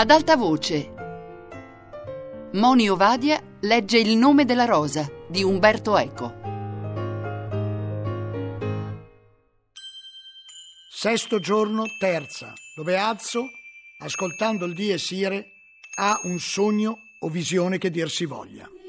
Ad alta voce. Moni Ovadia legge Il nome della rosa di Umberto Eco. Sesto giorno, terza, dove Azzo, ascoltando il dies ire, ha un sogno o visione che dir si voglia.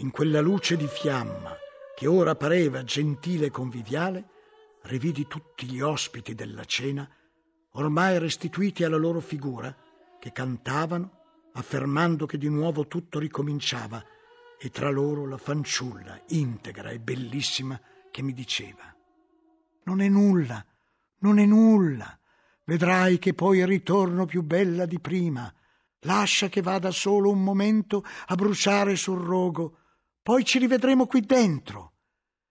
In quella luce di fiamma, che ora pareva gentile e conviviale, rividi tutti gli ospiti della cena, ormai restituiti alla loro figura, che cantavano, affermando che di nuovo tutto ricominciava, e tra loro la fanciulla, integra e bellissima, che mi diceva Non è nulla, non è nulla. Vedrai che poi ritorno più bella di prima. Lascia che vada solo un momento a bruciare sul rogo poi ci rivedremo qui dentro.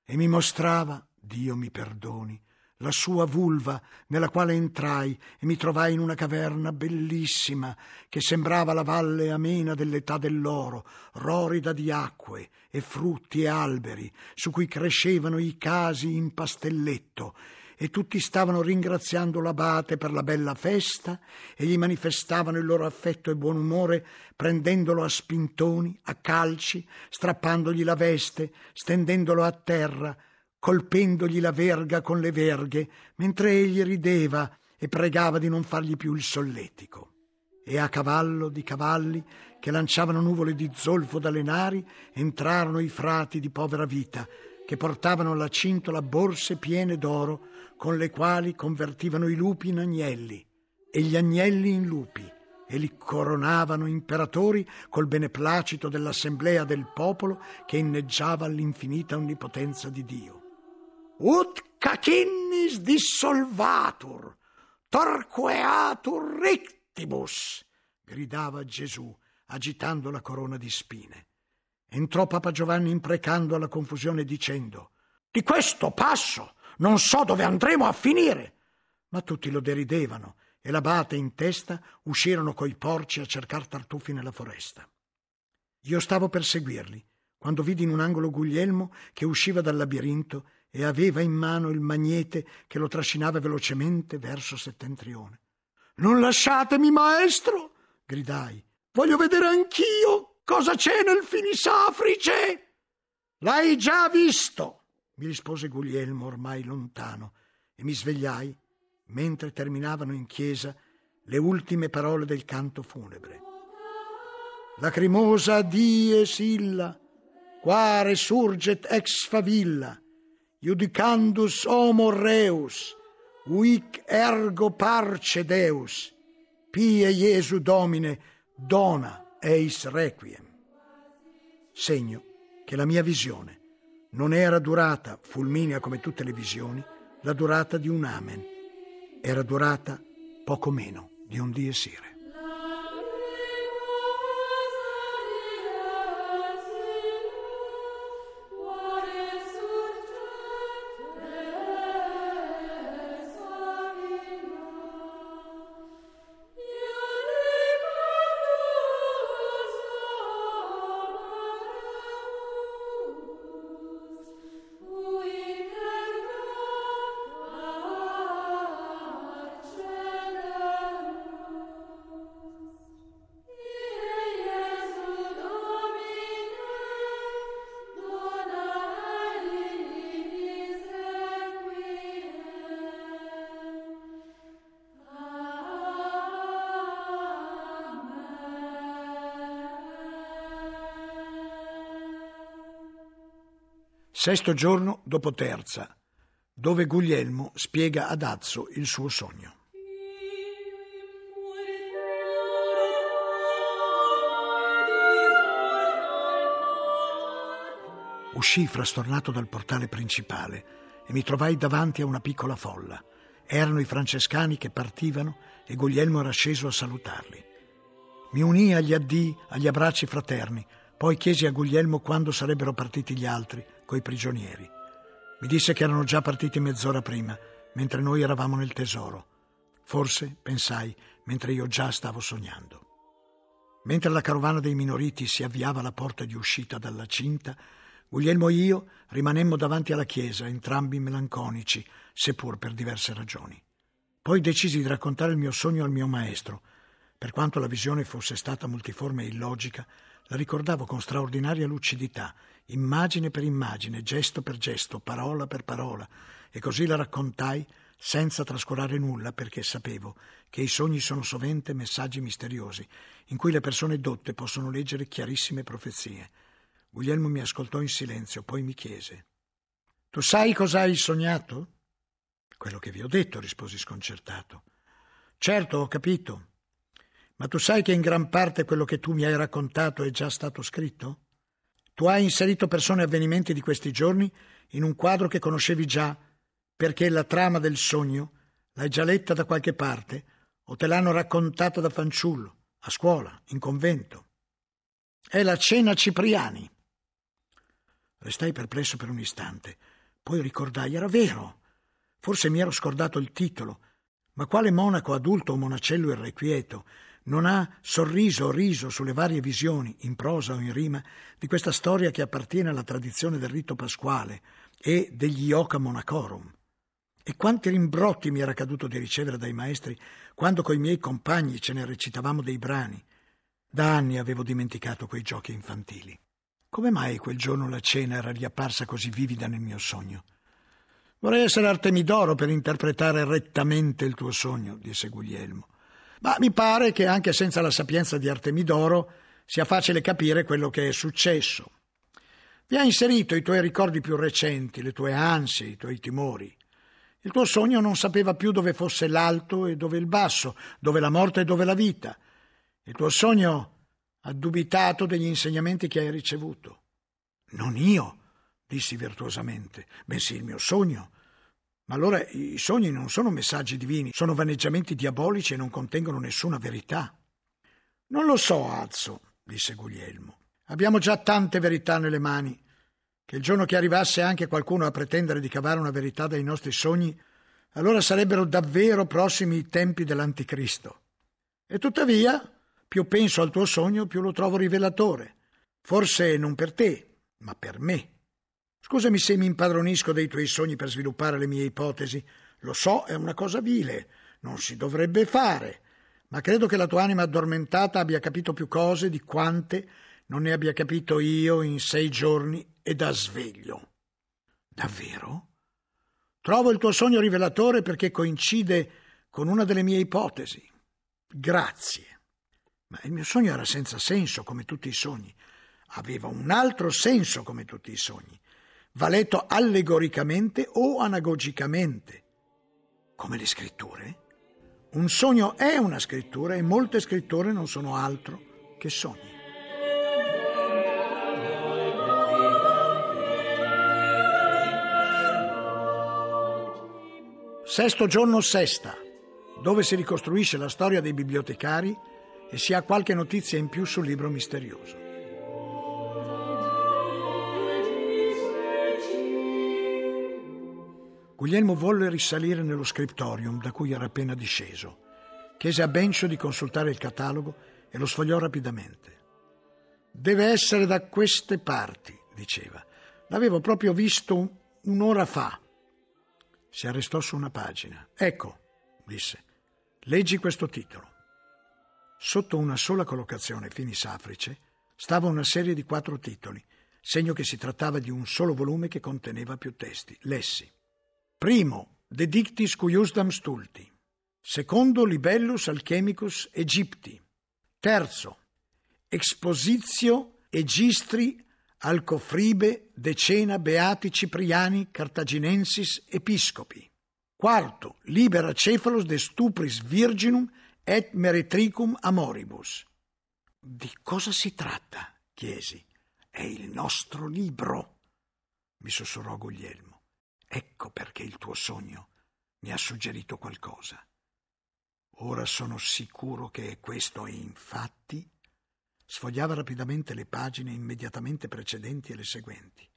E mi mostrava, Dio mi perdoni, la sua vulva nella quale entrai e mi trovai in una caverna bellissima che sembrava la valle amena dell'età dell'oro, rorida di acque e frutti e alberi, su cui crescevano i casi in pastelletto e tutti stavano ringraziando l'abate per la bella festa e gli manifestavano il loro affetto e buon umore prendendolo a spintoni, a calci, strappandogli la veste, stendendolo a terra, colpendogli la verga con le verghe, mentre egli rideva e pregava di non fargli più il solletico. E a cavallo di cavalli che lanciavano nuvole di zolfo dalle nari entrarono i frati di povera vita, che portavano alla cintola borse piene d'oro con le quali convertivano i lupi in agnelli e gli agnelli in lupi e li coronavano imperatori col beneplacito dell'assemblea del popolo che inneggiava all'infinita onnipotenza di Dio. Ut cacinnis dissolvatur, torqueatur rectibus, gridava Gesù agitando la corona di spine. Entrò Papa Giovanni imprecando alla confusione dicendo Di questo passo non so dove andremo a finire. Ma tutti lo deridevano e l'abate in testa uscirono coi porci a cercar tartufi nella foresta. Io stavo per seguirli, quando vidi in un angolo Guglielmo che usciva dal labirinto e aveva in mano il magnete che lo trascinava velocemente verso settentrione. Non lasciatemi, maestro! gridai. Voglio vedere anch'io Cosa c'è nel finisafrice? L'hai già visto, mi rispose Guglielmo ormai lontano, e mi svegliai mentre terminavano in chiesa le ultime parole del canto funebre. Lacrimosa dies illa, qua resurget ex favilla, judicandus homo reus, uic ergo parce Deus, pie Jesu Domine, dona eis requiem. Segno che la mia visione non era durata, fulminea come tutte le visioni, la durata di un amen, era durata poco meno di un dies Sesto giorno dopo terza, dove Guglielmo spiega ad Azzo il suo sogno. Uscì frastornato dal portale principale e mi trovai davanti a una piccola folla. Erano i francescani che partivano e Guglielmo era sceso a salutarli. Mi unii agli addii, agli abbracci fraterni, poi chiesi a Guglielmo quando sarebbero partiti gli altri, coi prigionieri. Mi disse che erano già partiti mezz'ora prima, mentre noi eravamo nel tesoro. Forse, pensai, mentre io già stavo sognando. Mentre la carovana dei minoriti si avviava alla porta di uscita dalla cinta, Guglielmo e io rimanemmo davanti alla chiesa, entrambi melanconici, seppur per diverse ragioni. Poi decisi di raccontare il mio sogno al mio maestro. Per quanto la visione fosse stata multiforme e illogica, la ricordavo con straordinaria lucidità, immagine per immagine, gesto per gesto, parola per parola, e così la raccontai senza trascurare nulla perché sapevo che i sogni sono sovente messaggi misteriosi in cui le persone dotte possono leggere chiarissime profezie. Guglielmo mi ascoltò in silenzio, poi mi chiese: Tu sai cosa hai sognato? Quello che vi ho detto, risposi sconcertato. Certo, ho capito. Ma tu sai che in gran parte quello che tu mi hai raccontato è già stato scritto? Tu hai inserito persone e avvenimenti di questi giorni in un quadro che conoscevi già perché la trama del sogno l'hai già letta da qualche parte o te l'hanno raccontata da fanciullo, a scuola, in convento. È la cena Cipriani. Restai perplesso per un istante, poi ricordai, era vero. Forse mi ero scordato il titolo, ma quale monaco adulto o monacello irrequieto non ha sorriso o riso sulle varie visioni, in prosa o in rima, di questa storia che appartiene alla tradizione del rito pasquale e degli Ioca Monacorum? E quanti rimbrotti mi era caduto di ricevere dai maestri quando coi miei compagni ce ne recitavamo dei brani. Da anni avevo dimenticato quei giochi infantili. Come mai quel giorno la cena era riapparsa così vivida nel mio sogno? Vorrei essere Artemidoro per interpretare rettamente il tuo sogno, disse Guglielmo. Ma mi pare che anche senza la sapienza di Artemidoro sia facile capire quello che è successo. Vi ha inserito i tuoi ricordi più recenti, le tue ansie, i tuoi timori. Il tuo sogno non sapeva più dove fosse l'alto e dove il basso, dove la morte e dove la vita. Il tuo sogno ha dubitato degli insegnamenti che hai ricevuto. Non io, dissi virtuosamente, bensì il mio sogno. Ma allora i sogni non sono messaggi divini, sono vaneggiamenti diabolici e non contengono nessuna verità. Non lo so, Azzo, disse Guglielmo. Abbiamo già tante verità nelle mani che il giorno che arrivasse anche qualcuno a pretendere di cavare una verità dai nostri sogni, allora sarebbero davvero prossimi i tempi dell'anticristo. E tuttavia, più penso al tuo sogno, più lo trovo rivelatore. Forse non per te, ma per me. Scusami se mi impadronisco dei tuoi sogni per sviluppare le mie ipotesi. Lo so, è una cosa vile, non si dovrebbe fare, ma credo che la tua anima addormentata abbia capito più cose di quante non ne abbia capito io in sei giorni e da sveglio. Davvero? Trovo il tuo sogno rivelatore perché coincide con una delle mie ipotesi. Grazie. Ma il mio sogno era senza senso come tutti i sogni. Aveva un altro senso come tutti i sogni. Va letto allegoricamente o anagogicamente. Come le scritture? Un sogno è una scrittura e molte scritture non sono altro che sogni. Sesto giorno sesta, dove si ricostruisce la storia dei bibliotecari e si ha qualche notizia in più sul libro misterioso. Guglielmo volle risalire nello scriptorium da cui era appena disceso. Chiese a Bencio di consultare il catalogo e lo sfogliò rapidamente. Deve essere da queste parti, diceva. L'avevo proprio visto un'ora fa. Si arrestò su una pagina. Ecco, disse, leggi questo titolo. Sotto una sola collocazione finis africe stava una serie di quattro titoli, segno che si trattava di un solo volume che conteneva più testi. Lessi. Primo, De Dictis Cuiusdam Stulti. Secondo, Libellus Alchemicus Egypti. Terzo, Expositio Egistri Alcofribe decena beati cipriani cartaginensis episcopi. Quarto, libera cefalos de stupris virginum et meretricum amoribus. Di cosa si tratta? chiesi. È il nostro libro, mi sussurrò Guglielmo. Ecco perché il tuo sogno mi ha suggerito qualcosa. Ora sono sicuro che è questo e infatti sfogliava rapidamente le pagine immediatamente precedenti e le seguenti.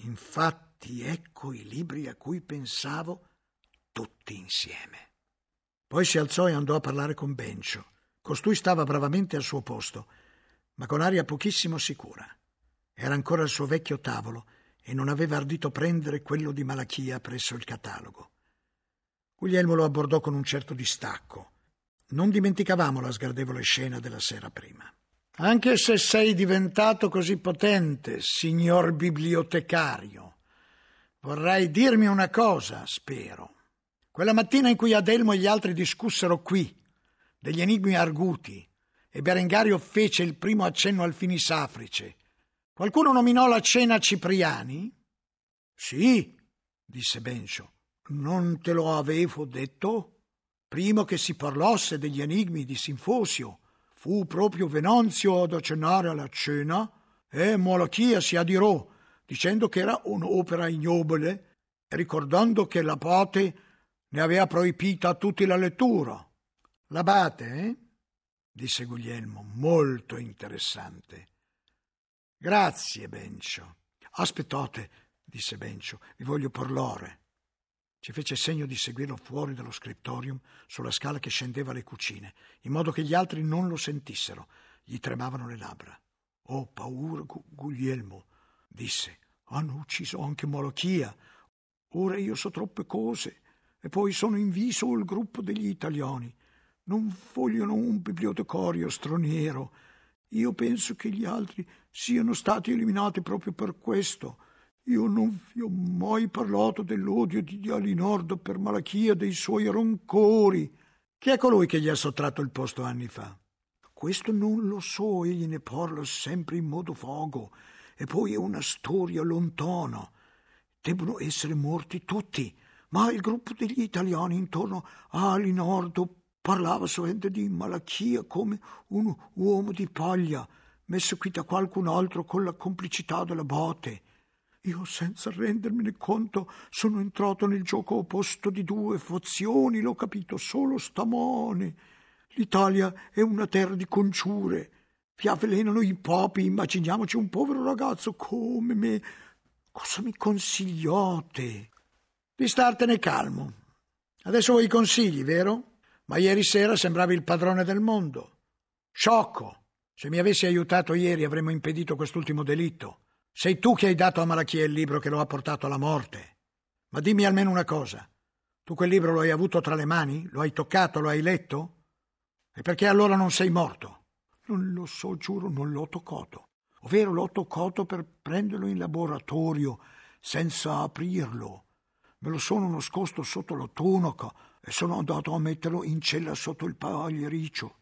Infatti ecco i libri a cui pensavo tutti insieme. Poi si alzò e andò a parlare con Bencio. Costui stava bravamente al suo posto, ma con aria pochissimo sicura. Era ancora al suo vecchio tavolo e non aveva ardito prendere quello di Malachia presso il catalogo. Guglielmo lo abbordò con un certo distacco. Non dimenticavamo la sgradevole scena della sera prima. Anche se sei diventato così potente, signor bibliotecario, vorrai dirmi una cosa, spero. Quella mattina in cui Adelmo e gli altri discussero qui degli enigmi arguti e Berengario fece il primo accenno al finisafrice, qualcuno nominò la cena Cipriani? Sì, disse Bencio. Non te lo avevo detto? Prima che si parlasse degli enigmi di Sinfosio, fu proprio Venanzio ad accennare alla cena e Molachia si adirò, dicendo che era un'opera ignobile ricordando che l'abate ne aveva proibita a tutti la lettura. L'abate, eh? disse Guglielmo, molto interessante. Grazie, Bencio. Aspettate, disse Bencio, vi voglio parlare. Ci fece segno di seguirlo fuori dallo scriptorium sulla scala che scendeva alle cucine, in modo che gli altri non lo sentissero. Gli tremavano le labbra. Ho paura, Gu- Guglielmo, disse. Hanno ucciso anche Malachia. Ora io so troppe cose. E poi sono in viso il gruppo degli italiani. Non vogliono un bibliotecario straniero. Io penso che gli altri siano stati eliminati proprio per questo. Io non vi ho mai parlato dell'odio di Alinordo per Malachia, dei suoi roncori. Chi è colui che gli ha sottratto il posto anni fa? Questo non lo so, egli ne parla sempre in modo vago. E poi è una storia lontana. Debbono essere morti tutti ma il gruppo degli italiani intorno a Alinordo parlava sovente di Malachia come un uomo di paglia messo qui da qualcun altro con la complicità della bote. Io, senza rendermene conto, sono entrato nel gioco opposto di due fazioni, l'ho capito solo stamane. L'Italia è una terra di congiure. Vi avvelenano i papi, immaginiamoci un povero ragazzo come me. Cosa mi consigliate? di startene calmo. Adesso vuoi i consigli, vero? Ma ieri sera sembravi il padrone del mondo. Sciocco! Se mi avessi aiutato ieri avremmo impedito quest'ultimo delitto. Sei tu che hai dato a Malachia il libro che lo ha portato alla morte. Ma dimmi almeno una cosa. Tu quel libro lo hai avuto tra le mani? Lo hai toccato? Lo hai letto? E perché allora non sei morto? Non lo so, giuro, non l'ho toccato. Ovvero l'ho toccato per prenderlo in laboratorio, senza aprirlo. Me lo sono nascosto sotto la tunica e sono andato a metterlo in cella sotto il pagliericcio.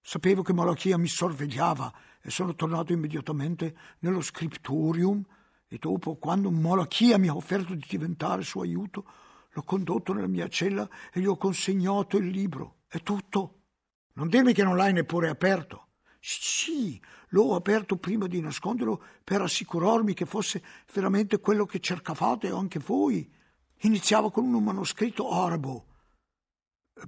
Sapevo che Malachia mi sorvegliava e sono tornato immediatamente nello scriptorium e dopo, quando Malachia mi ha offerto di diventare suo aiuto, l'ho condotto nella mia cella e gli ho consegnato il libro. È tutto. Non dirmi che non l'hai neppure aperto. Sì, l'ho aperto prima di nasconderlo per assicurarmi che fosse veramente quello che cercavate anche voi iniziava con un manoscritto arabo,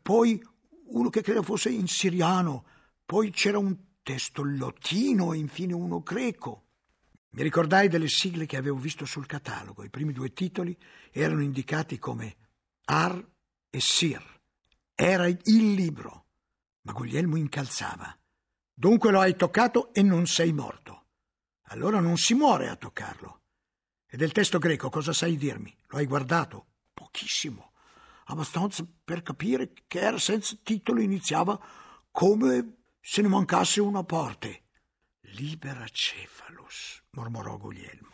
poi uno che credo fosse in siriano, poi c'era un testo latino e infine uno greco. Mi ricordai delle sigle che avevo visto sul catalogo. I primi due titoli erano indicati come Ar e Sir. Era il libro. Ma Guglielmo incalzava. Dunque lo hai toccato e non sei morto. Allora non si muore a toccarlo. E del testo greco cosa sai dirmi? Lo hai guardato? Pochissimo. Abbastanza per capire che era senza titolo iniziava come se ne mancasse una parte. Libera Cephalus, mormorò Guglielmo.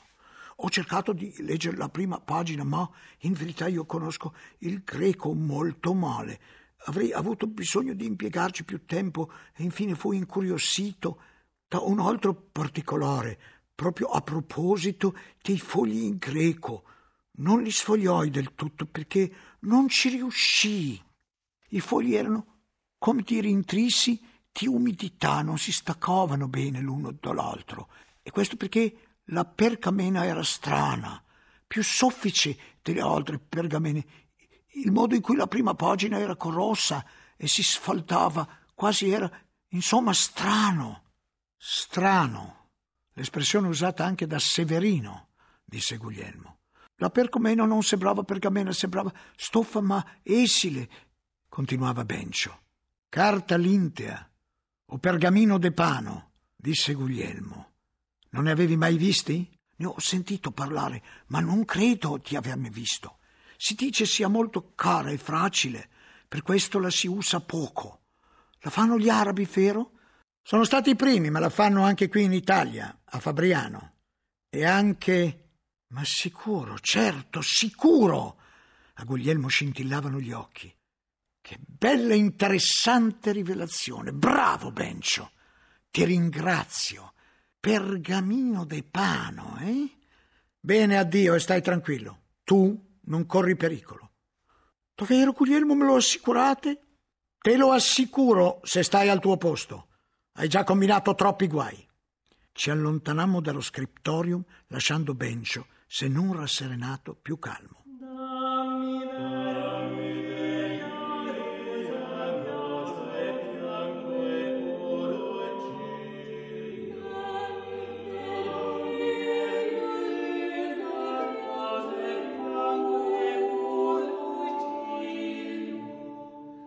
Ho cercato di leggere la prima pagina, ma in verità io conosco il greco molto male. Avrei avuto bisogno di impiegarci più tempo e infine fui incuriosito da un altro particolare proprio a proposito dei fogli in greco. Non li sfogliai del tutto perché non ci riuscii. I fogli erano come dire intrissi di umidità, non si staccavano bene l'uno dall'altro. E questo perché la percamena era strana, più soffici degli altri pergameni. Il modo in cui la prima pagina era corrossa e si sfaldava, quasi era, insomma, strano. Strano. L'espressione usata anche da Severino, disse Guglielmo. La pergamena non sembrava pergamena, sembrava stoffa ma esile, continuava Bencio. Carta lintea o pergamino de pano, disse Guglielmo. Non ne avevi mai visti? Ne ho sentito parlare, ma non credo di averne visto. Si dice sia molto cara e facile, per questo la si usa poco. La fanno gli arabi, vero? Sono stati i primi, ma la fanno anche qui in Italia, a Fabriano. E anche... Ma sicuro, certo, sicuro! A Guglielmo scintillavano gli occhi. Che bella e interessante rivelazione. Bravo, Bencio. Ti ringrazio. Pergamino de Pano, eh? Bene, addio e stai tranquillo. Tu non corri pericolo. Davvero, Guglielmo, me lo assicurate? Te lo assicuro se stai al tuo posto. Hai già combinato troppi guai. Ci allontanammo dallo scriptorium lasciando Bencio, se non rasserenato, più calmo.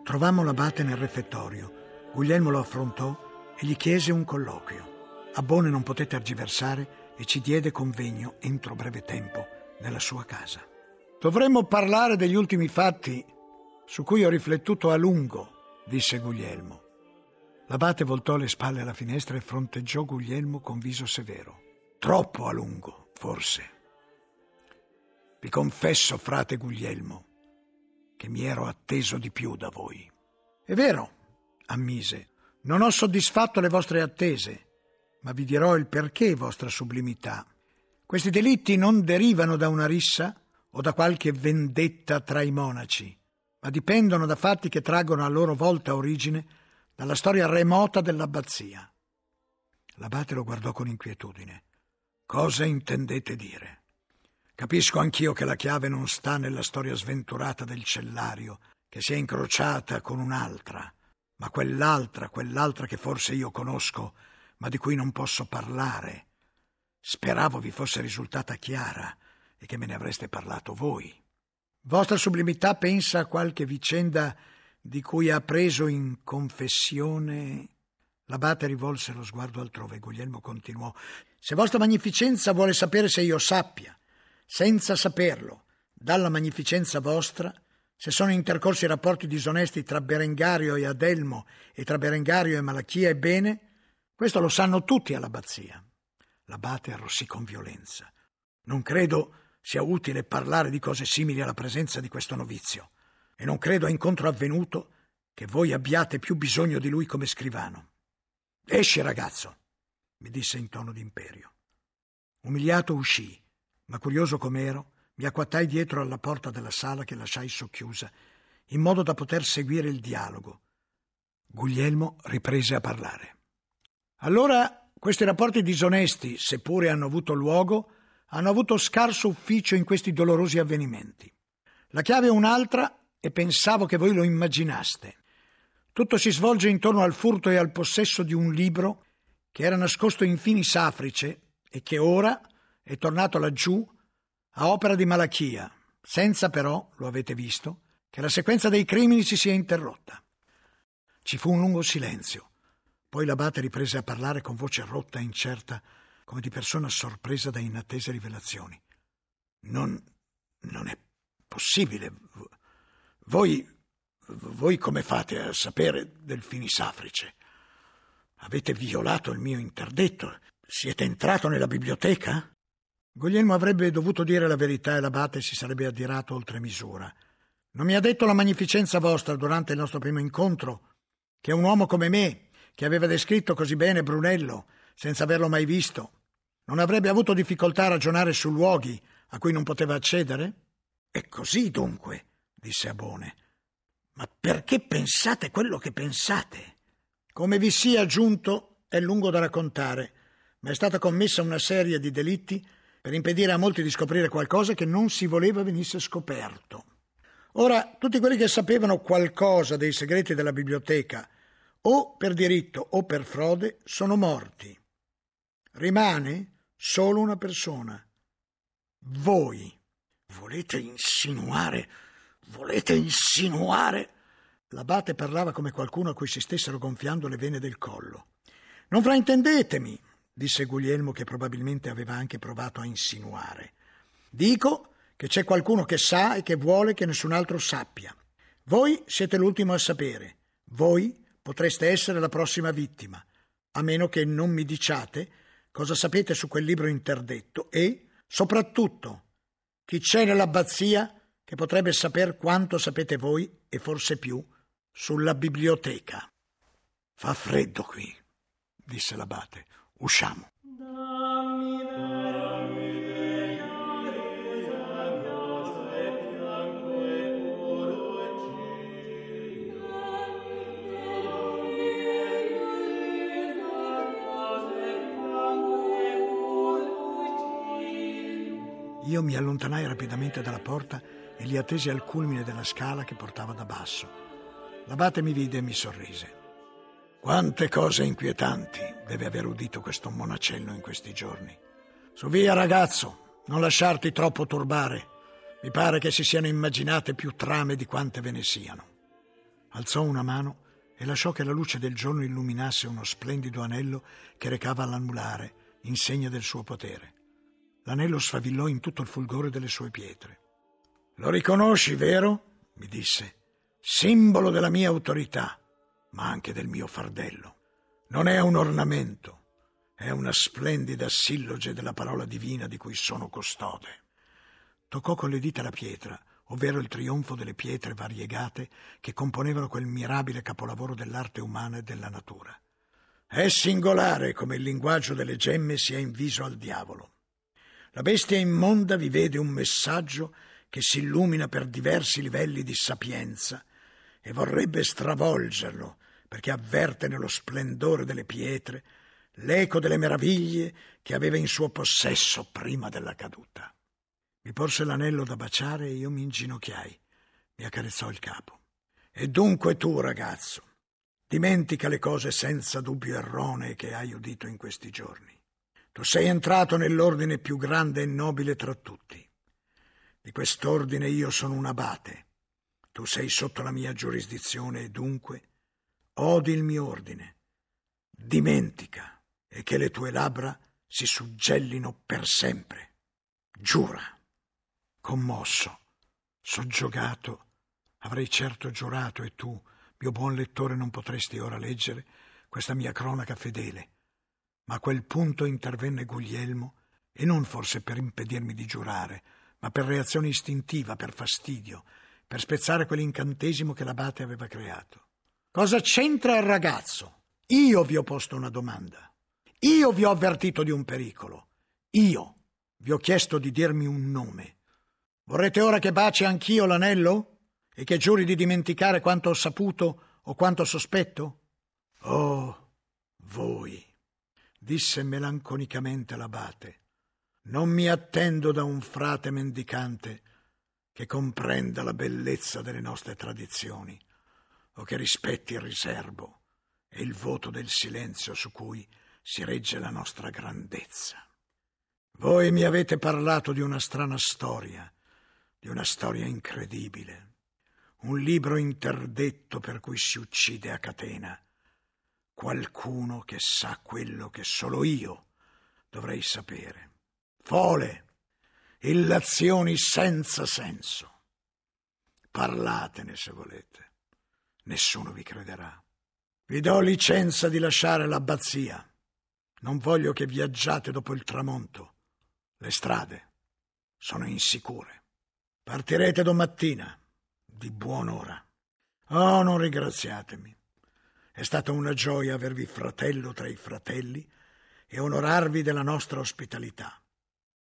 Trovammo l'abate nel refettorio. Guglielmo lo affrontò e gli chiese un colloquio. Abbone non poté tergiversare e ci diede convegno entro breve tempo nella sua casa. Dovremmo parlare degli ultimi fatti su cui ho riflettuto a lungo, disse Guglielmo. L'abate voltò le spalle alla finestra e fronteggiò Guglielmo con viso severo. Troppo a lungo, forse. Vi confesso, frate Guglielmo, che mi ero atteso di più da voi. È vero, ammise, non ho soddisfatto le vostre attese, ma vi dirò il perché, vostra sublimità. Questi delitti non derivano da una rissa o da qualche vendetta tra i monaci, ma dipendono da fatti che traggono a loro volta origine dalla storia remota dell'abbazia. L'abate lo guardò con inquietudine. Cosa intendete dire? Capisco anch'io che la chiave non sta nella storia sventurata del cellario, che si è incrociata con un'altra, ma quell'altra, quell'altra che forse io conosco, ma di cui non posso parlare. Speravo vi fosse risultata chiara e che me ne avreste parlato voi. Vostra sublimità pensa a qualche vicenda di cui ha preso in confessione. L'abate rivolse lo sguardo altrove e Guglielmo continuò. Se vostra magnificenza vuole sapere se io sappia senza saperlo, dalla magnificenza vostra, se sono intercorsi rapporti disonesti tra Berengario e Adelmo e tra Berengario e Malachia, ebbene, questo lo sanno tutti all'abbazia. L'abate arrossì con violenza. Non credo sia utile parlare di cose simili alla presenza di questo novizio, e non credo a incontro avvenuto che voi abbiate più bisogno di lui come scrivano. Esci, ragazzo, mi disse in tono d'imperio. Umiliato uscii ma curioso com'ero, mi acquattai dietro alla porta della sala che lasciai socchiusa, in modo da poter seguire il dialogo. Guglielmo riprese a parlare. Allora questi rapporti disonesti, seppure hanno avuto luogo, hanno avuto scarso ufficio in questi dolorosi avvenimenti. La chiave è un'altra e pensavo che voi lo immaginaste. Tutto si svolge intorno al furto e al possesso di un libro che era nascosto in fini safrice e che ora, è tornato laggiù a opera di Malachia, senza però, lo avete visto, che la sequenza dei crimini si sia interrotta. Ci fu un lungo silenzio. Poi l'abate riprese a parlare con voce rotta e incerta, come di persona sorpresa da inattese rivelazioni. Non, non è possibile. Voi, voi come fate a sapere del finisafrice? Avete violato il mio interdetto? Siete entrato nella biblioteca? Guglielmo avrebbe dovuto dire la verità e l'abate si sarebbe addirato oltre misura. Non mi ha detto la magnificenza vostra durante il nostro primo incontro che un uomo come me, che aveva descritto così bene Brunello, senza averlo mai visto, non avrebbe avuto difficoltà a ragionare su luoghi a cui non poteva accedere? È così dunque, disse Abone. Ma perché pensate quello che pensate? Come vi sia giunto è lungo da raccontare, ma è stata commessa una serie di delitti per impedire a molti di scoprire qualcosa che non si voleva venisse scoperto. Ora, tutti quelli che sapevano qualcosa dei segreti della biblioteca, o per diritto o per frode, sono morti. Rimane solo una persona. Voi. Volete insinuare? Volete insinuare? L'abate parlava come qualcuno a cui si stessero gonfiando le vene del collo. Non fraintendetemi, disse Guglielmo che probabilmente aveva anche provato a insinuare. Dico che c'è qualcuno che sa e che vuole che nessun altro sappia. Voi siete l'ultimo a sapere. Voi potreste essere la prossima vittima, a meno che non mi diciate cosa sapete su quel libro interdetto e, soprattutto, chi c'è nell'abbazia che potrebbe saper quanto sapete voi e forse più sulla biblioteca. Fa freddo qui, disse l'abate. Usciamo. Io mi allontanai rapidamente dalla porta e li attesi al culmine della scala che portava da basso. L'abate mi vide e mi sorrise. Quante cose inquietanti deve aver udito questo monacello in questi giorni. Su via, ragazzo, non lasciarti troppo turbare. Mi pare che si siano immaginate più trame di quante ve ne siano. Alzò una mano e lasciò che la luce del giorno illuminasse uno splendido anello che recava all'anulare, in segno del suo potere. L'anello sfavillò in tutto il fulgore delle sue pietre. Lo riconosci, vero? mi disse. Simbolo della mia autorità, ma anche del mio fardello. Non è un ornamento, è una splendida silloge della parola divina di cui sono custode. Toccò con le dita la pietra, ovvero il trionfo delle pietre variegate che componevano quel mirabile capolavoro dell'arte umana e della natura. È singolare come il linguaggio delle gemme sia inviso al diavolo. La bestia immonda vi vede un messaggio che si illumina per diversi livelli di sapienza e vorrebbe stravolgerlo perché avverte nello splendore delle pietre l'eco delle meraviglie che aveva in suo possesso prima della caduta. Mi porse l'anello da baciare e io mi inginocchiai. Mi accarezzò il capo. E dunque tu, ragazzo, dimentica le cose senza dubbio erronee che hai udito in questi giorni. Tu sei entrato nell'ordine più grande e nobile tra tutti. Di quest'ordine io sono un abate. Tu sei sotto la mia giurisdizione e dunque odi il mio ordine. Dimentica e che le tue labbra si suggellino per sempre. Giura. Commosso, soggiogato, avrei certo giurato e tu, mio buon lettore, non potresti ora leggere questa mia cronaca fedele ma a quel punto intervenne Guglielmo, e non forse per impedirmi di giurare, ma per reazione istintiva, per fastidio, per spezzare quell'incantesimo che l'abate aveva creato. Cosa c'entra il ragazzo? Io vi ho posto una domanda. Io vi ho avvertito di un pericolo. Io vi ho chiesto di dirmi un nome. Vorrete ora che baci anch'io l'anello? E che giuri di dimenticare quanto ho saputo o quanto sospetto? Oh, disse melanconicamente l'abate. Non mi attendo da un frate mendicante che comprenda la bellezza delle nostre tradizioni o che rispetti il riservo e il voto del silenzio su cui si regge la nostra grandezza. Voi mi avete parlato di una strana storia, di una storia incredibile, un libro interdetto per cui si uccide a catena qualcuno che sa quello che solo io dovrei sapere. Fole, illazioni senza senso. Parlatene se volete, nessuno vi crederà. Vi do licenza di lasciare l'abbazia. Non voglio che viaggiate dopo il tramonto. Le strade sono insicure. Partirete domattina, di buon'ora. Oh, non ringraziatemi. È stata una gioia avervi fratello tra i fratelli e onorarvi della nostra ospitalità.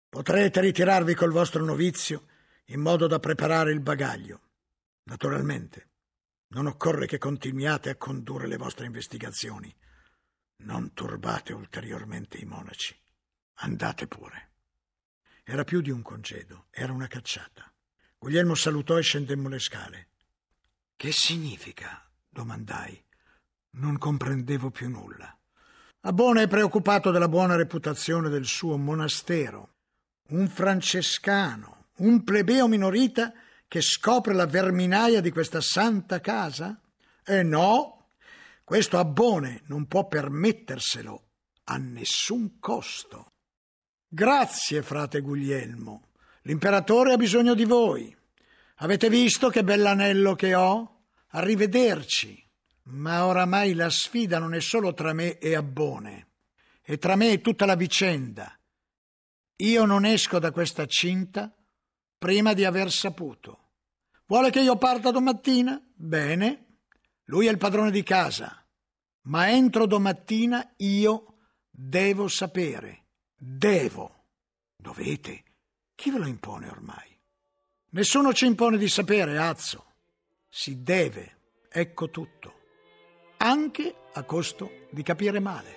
Potrete ritirarvi col vostro novizio in modo da preparare il bagaglio. Naturalmente, non occorre che continuiate a condurre le vostre investigazioni. Non turbate ulteriormente i monaci. Andate pure. Era più di un congedo, era una cacciata. Guglielmo salutò e scendemmo le scale. Che significa? domandai. Non comprendevo più nulla. Abone è preoccupato della buona reputazione del suo monastero. Un francescano, un plebeo minorita che scopre la verminaia di questa santa casa? E no, questo abbone non può permetterselo a nessun costo. Grazie, frate Guglielmo. L'imperatore ha bisogno di voi. Avete visto che bell'anello che ho? Arrivederci. Ma oramai la sfida non è solo tra me e Abbone, è tra me e tutta la vicenda. Io non esco da questa cinta prima di aver saputo. Vuole che io parta domattina? Bene, lui è il padrone di casa, ma entro domattina io devo sapere. Devo. Dovete. Chi ve lo impone ormai? Nessuno ci impone di sapere, Azzo. Si deve. Ecco tutto anche a costo di capire male.